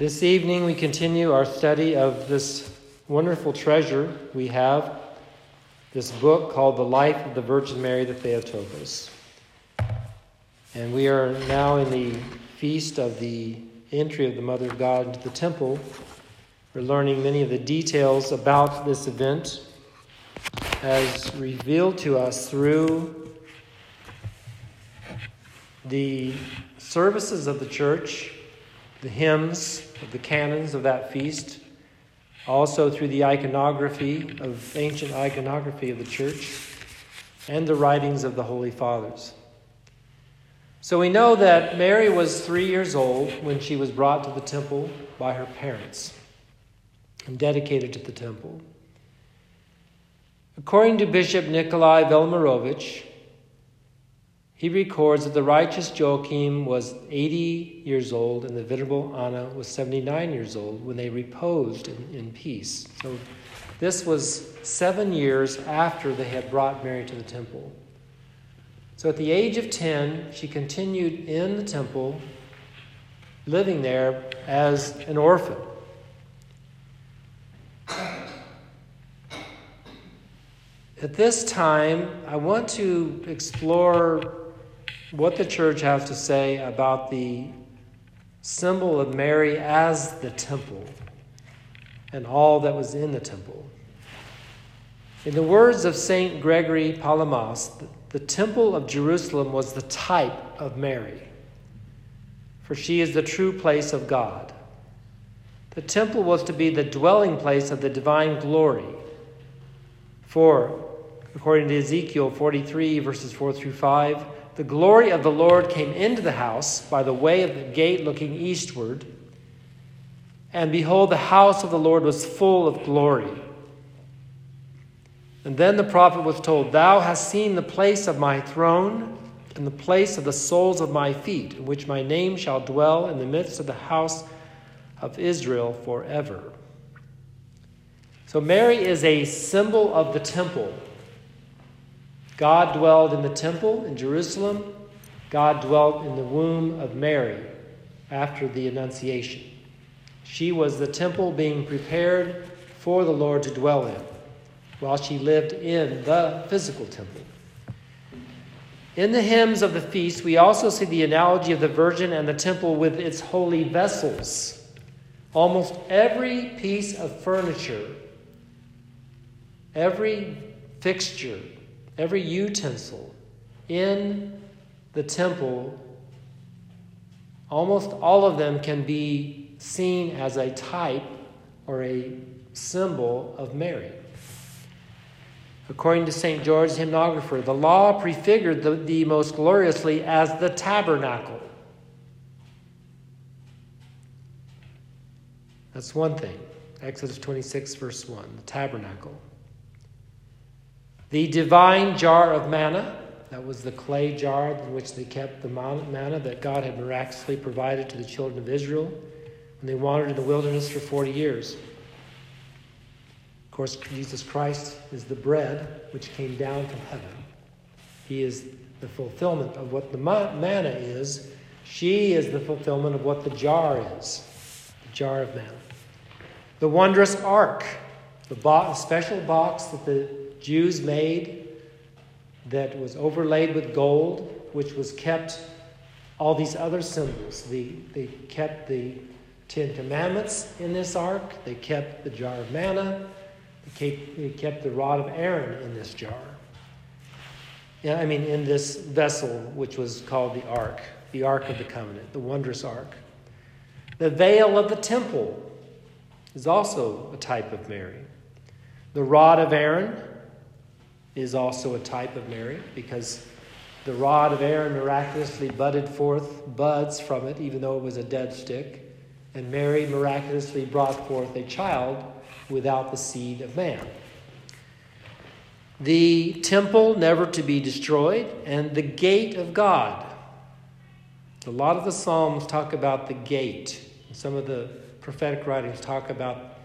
This evening, we continue our study of this wonderful treasure we have, this book called The Life of the Virgin Mary the Theotokos. And we are now in the feast of the entry of the Mother of God into the temple. We're learning many of the details about this event as revealed to us through the services of the church, the hymns of the canons of that feast, also through the iconography of ancient iconography of the church, and the writings of the Holy Fathers. So we know that Mary was three years old when she was brought to the temple by her parents and dedicated to the temple. According to Bishop Nikolai Velimirovich, he records that the righteous Joachim was 80 years old and the venerable Anna was 79 years old when they reposed in, in peace. So this was seven years after they had brought Mary to the temple. So at the age of 10, she continued in the temple, living there as an orphan. At this time, I want to explore what the church has to say about the symbol of Mary as the temple and all that was in the temple. In the words of St. Gregory Palamas, the temple of Jerusalem was the type of Mary, for she is the true place of God. The temple was to be the dwelling place of the divine glory. For, according to Ezekiel 43, verses 4 through 5, the glory of the Lord came into the house by the way of the gate looking eastward. And behold, the house of the Lord was full of glory. And then the prophet was told, Thou hast seen the place of my throne and the place of the soles of my feet, in which my name shall dwell in the midst of the house of Israel forever. So Mary is a symbol of the temple. God dwelled in the temple in Jerusalem. God dwelt in the womb of Mary after the Annunciation. She was the temple being prepared for the Lord to dwell in while she lived in the physical temple. In the hymns of the feast, we also see the analogy of the Virgin and the temple with its holy vessels. Almost every piece of furniture, every fixture, every utensil in the temple, almost all of them can be seen as a type or a symbol of Mary. According to St. George, hymnographer, the law prefigured the, the most gloriously as the tabernacle. That's one thing. Exodus 26, verse 1, the tabernacle. The divine jar of manna, that was the clay jar in which they kept the manna that God had miraculously provided to the children of Israel when they wandered in the wilderness for 40 years. Of course, Jesus Christ is the bread which came down from heaven. He is the fulfillment of what the manna is. She is the fulfillment of what the jar is the jar of manna. The wondrous ark, the special box that the Jews made that was overlaid with gold, which was kept all these other symbols. The, they kept the Ten Commandments in this ark, they kept the jar of manna, they kept, they kept the rod of Aaron in this jar. Yeah, I mean, in this vessel, which was called the ark, the ark of the covenant, the wondrous ark. The veil of the temple is also a type of Mary. The rod of Aaron is also a type of Mary because the rod of Aaron miraculously budded forth buds from it, even though it was a dead stick. And Mary miraculously brought forth a child without the seed of man. The temple never to be destroyed, and the gate of God. A lot of the Psalms talk about the gate. Some of the prophetic writings talk about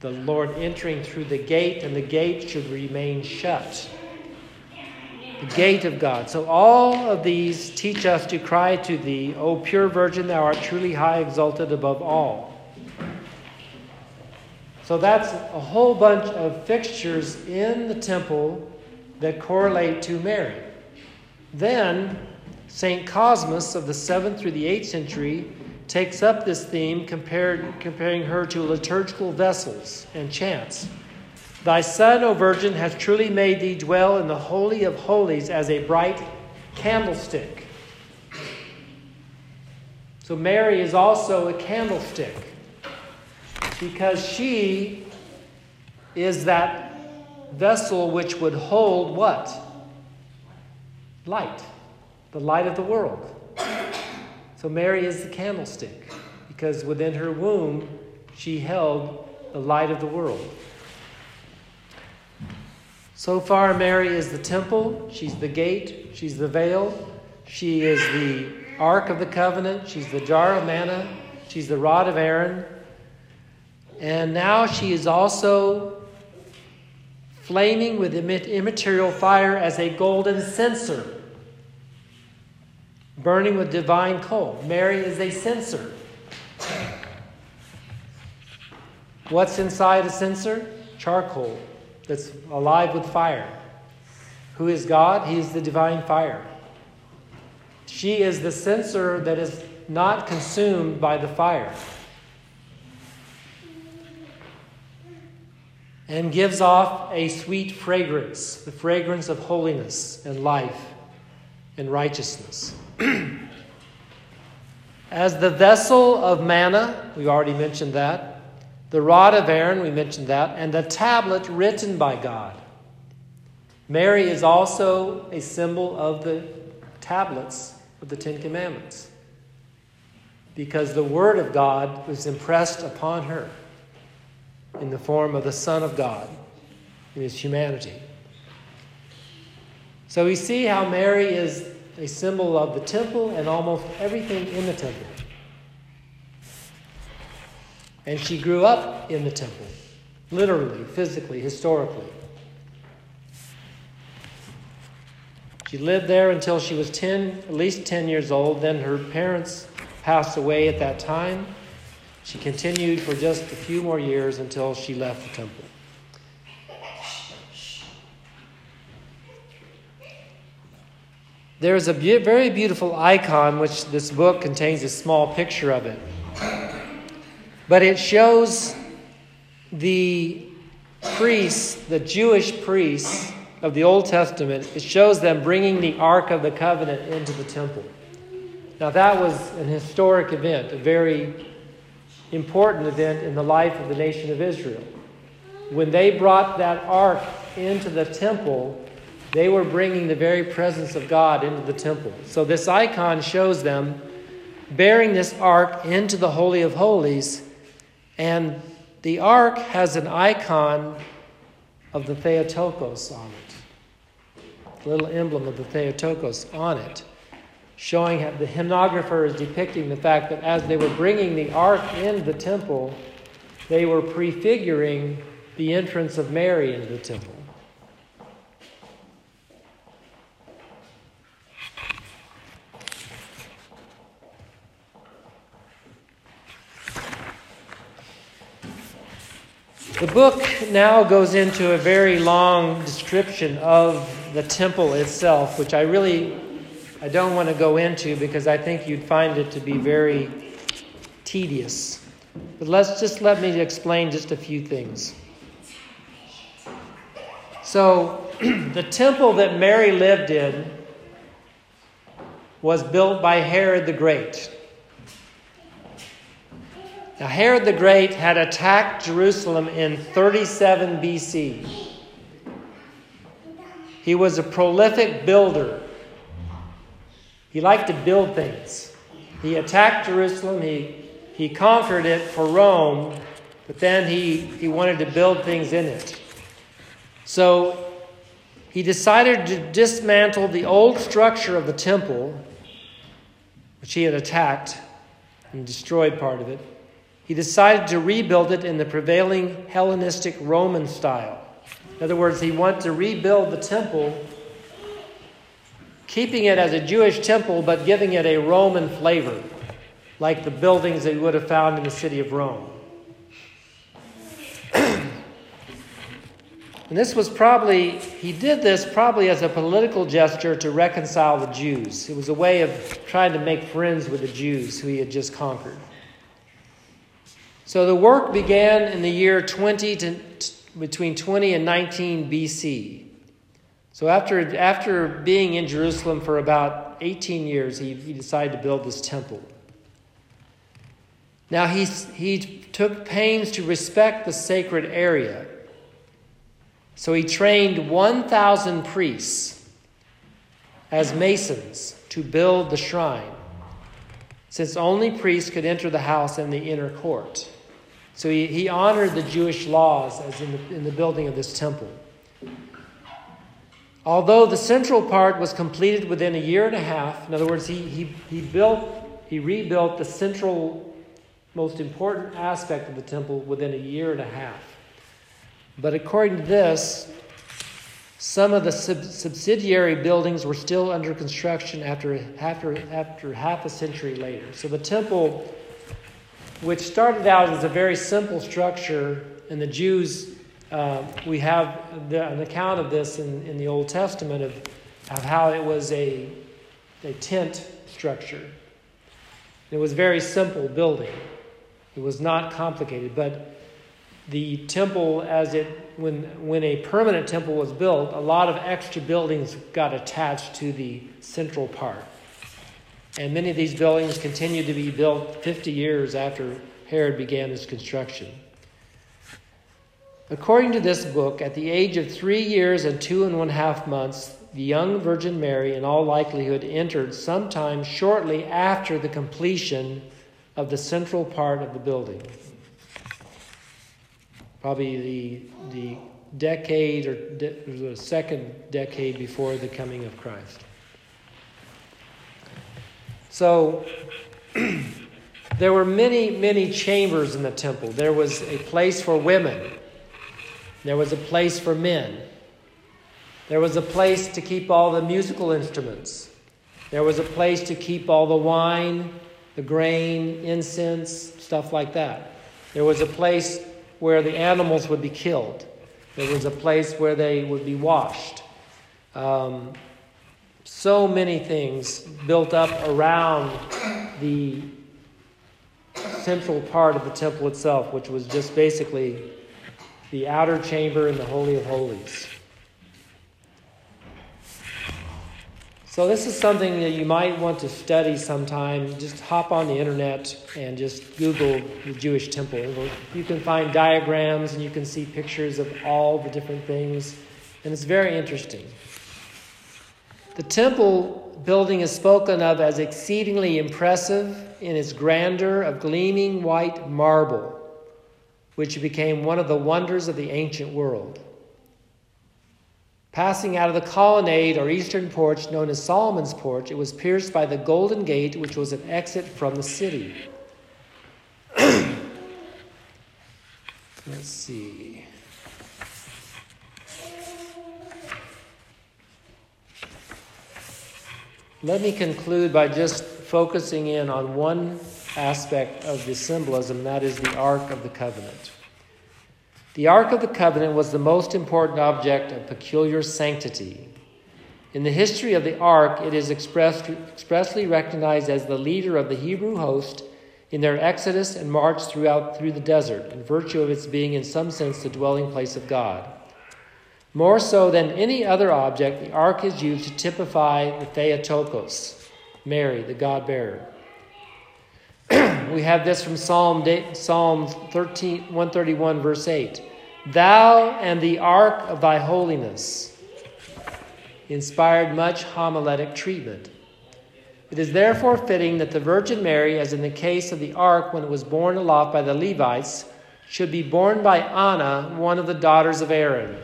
the Lord entering through the gate, and the gate should remain shut. The gate of God. So, all of these teach us to cry to thee, O pure Virgin, thou art truly high exalted above all. So that's a whole bunch of fixtures in the temple that correlate to Mary. Then, St. Cosmas of the 7th through the 8th century takes up this theme, compared, comparing her to liturgical vessels and chants. Thy Son, O Virgin, has truly made thee dwell in the Holy of Holies as a bright candlestick. So, Mary is also a candlestick because she is that vessel which would hold what? Light, the light of the world. So, Mary is the candlestick because within her womb she held the light of the world. So far, Mary is the temple, she's the gate, she's the veil, she is the ark of the covenant, she's the jar of manna, she's the rod of Aaron. And now she is also flaming with immaterial fire as a golden censer, burning with divine coal. Mary is a censer. What's inside a censer? Charcoal that's alive with fire. Who is God? He is the divine fire. She is the censer that is not consumed by the fire and gives off a sweet fragrance, the fragrance of holiness and life and righteousness. As the vessel of manna, we already mentioned that, the rod of Aaron, we mentioned that, and the tablet written by God. Mary is also a symbol of the tablets of the Ten Commandments because the Word of God was impressed upon her in the form of the Son of God in his humanity. So we see how Mary is a symbol of the temple and almost everything in the temple. And she grew up in the temple, literally, physically, historically. She lived there until she was 10, at least 10 years old. Then her parents passed away at that time. She continued for just a few more years until she left the temple. There is a be- very beautiful icon, which this book contains a small picture of it. But it shows the priests, the Jewish priests of the Old Testament, it shows them bringing the Ark of the Covenant into the temple. Now, that was an historic event, a very important event in the life of the nation of Israel. When they brought that ark into the temple, they were bringing the very presence of God into the temple. So, this icon shows them bearing this ark into the Holy of Holies and the ark has an icon of the Theotokos on it, little emblem of the Theotokos on it, showing how the hymnographer is depicting the fact that as they were bringing the ark into the temple, they were prefiguring the entrance of Mary into the temple. The book now goes into a very long description of the temple itself, which I really I don't want to go into because I think you'd find it to be very tedious. But let's just let me explain just a few things. So, the temple that Mary lived in was built by Herod the Great. Now, Herod the Great had attacked Jerusalem in 37 BC. He was a prolific builder. He liked to build things. He attacked Jerusalem, he, he conquered it for Rome, but then he, he wanted to build things in it. So he decided to dismantle the old structure of the temple, which he had attacked and destroyed part of it he decided to rebuild it in the prevailing Hellenistic Roman style. In other words, he wanted to rebuild the temple, keeping it as a Jewish temple, but giving it a Roman flavor, like the buildings that you would have found in the city of Rome. And this was probably, he did this probably as a political gesture to reconcile the Jews. It was a way of trying to make friends with the Jews who he had just conquered. So the work began in the year 20 to, between 20 and 19 BC. So after, after being in Jerusalem for about 18 years, he, he decided to build this temple. Now he, he took pains to respect the sacred area. So he trained 1,000 priests as masons to build the shrine, since only priests could enter the house and the inner court. So he, he honored the Jewish laws as in the, in the building of this temple. Although the central part was completed within a year and a half, in other words, he, he, he built, he rebuilt the central, most important aspect of the temple within a year and a half. But according to this, some of the sub- subsidiary buildings were still under construction after, after, after half a century later. So the temple, which started out as a very simple structure, and the Jews, uh, we have the, an account of this in, in the Old Testament of, of how it was a, a tent structure. It was very simple building. It was not complicated, but the temple as it when when a permanent temple was built a lot of extra buildings got attached to the central part and many of these buildings continued to be built 50 years after herod began his construction according to this book at the age of three years and two and one half months the young virgin mary in all likelihood entered sometime shortly after the completion of the central part of the building probably the, the decade or de- the second decade before the coming of Christ. So there were many, many chambers in the temple. There was a place for women, there was a place for men, there was a place to keep all the musical instruments, there was a place to keep all the wine, the grain, incense, stuff like that. There was a place where the animals would be killed. There was a place where they would be washed. Um, so many things built up around the central part of the temple itself, which was just basically the outer chamber and the Holy of Holies. So, this is something that you might want to study sometime. Just hop on the internet and just Google the Jewish temple. You can find diagrams and you can see pictures of all the different things, and it's very interesting. The temple building is spoken of as exceedingly impressive in its grandeur of gleaming white marble, which became one of the wonders of the ancient world. Passing out of the colonnade or eastern porch known as Solomon's porch, it was pierced by the golden gate, which was an exit from the city. Let's see. Let me conclude by just focusing in on one aspect of the symbolism, that is the Ark of the Covenant. The Ark of the Covenant was the most important object of peculiar sanctity. In the history of the Ark, it is expressed, expressly recognized as the leader of the Hebrew host in their exodus and march throughout through the desert, in virtue of its being in some sense the dwelling place of God. More so than any other object, the ark is used to typify the Theotokos, Mary, the God bearer. we have this from Psalm, Psalm 13, 131, verse 8. Thou and the ark of thy holiness inspired much homiletic treatment. It is therefore fitting that the Virgin Mary, as in the case of the ark when it was borne aloft by the Levites, should be borne by Anna, one of the daughters of Aaron.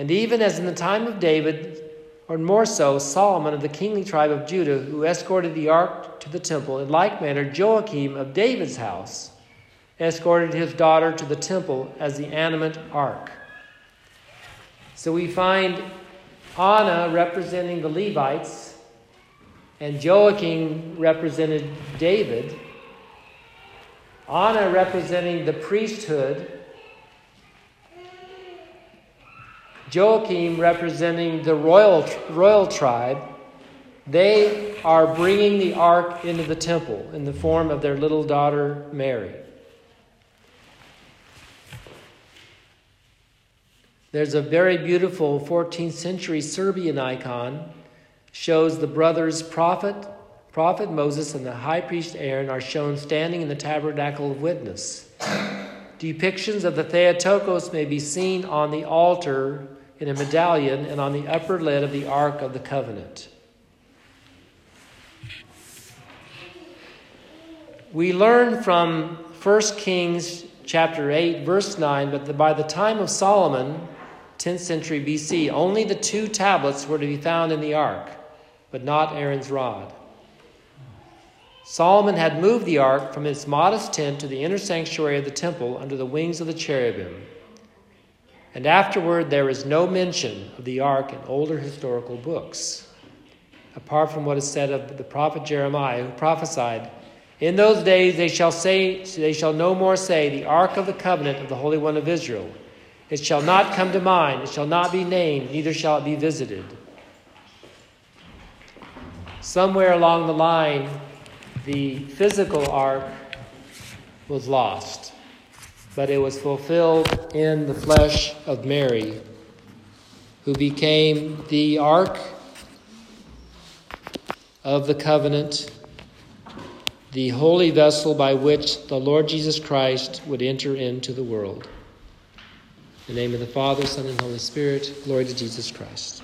And even as in the time of David, or more so, Solomon of the kingly tribe of Judah, who escorted the ark to the temple. In like manner, Joachim of David's house escorted his daughter to the temple as the animate ark. So we find Anna representing the Levites, and Joachim represented David. Anna representing the priesthood, Joachim representing the royal, royal tribe, they are bringing the ark into the temple in the form of their little daughter Mary. There's a very beautiful 14th century Serbian icon shows the brothers prophet prophet Moses and the high priest Aaron are shown standing in the tabernacle of witness. Depictions of the Theotokos may be seen on the altar in a medallion and on the upper lid of the Ark of the Covenant. We learn from 1 Kings chapter 8, verse 9, but by the time of Solomon, 10th century BC, only the two tablets were to be found in the ark, but not Aaron's rod. Solomon had moved the ark from its modest tent to the inner sanctuary of the temple under the wings of the cherubim. And afterward, there is no mention of the ark in older historical books, apart from what is said of the prophet Jeremiah, who prophesied, In those days they shall say, they shall no more say, the ark of the covenant of the Holy One of Israel it shall not come to mind, it shall not be named, neither shall it be visited. Somewhere along the line, the physical ark was lost, but it was fulfilled in the flesh of Mary, who became the ark of the covenant, the holy vessel by which the Lord Jesus Christ would enter into the world. In the name of the Father, Son, and Holy Spirit, glory to Jesus Christ.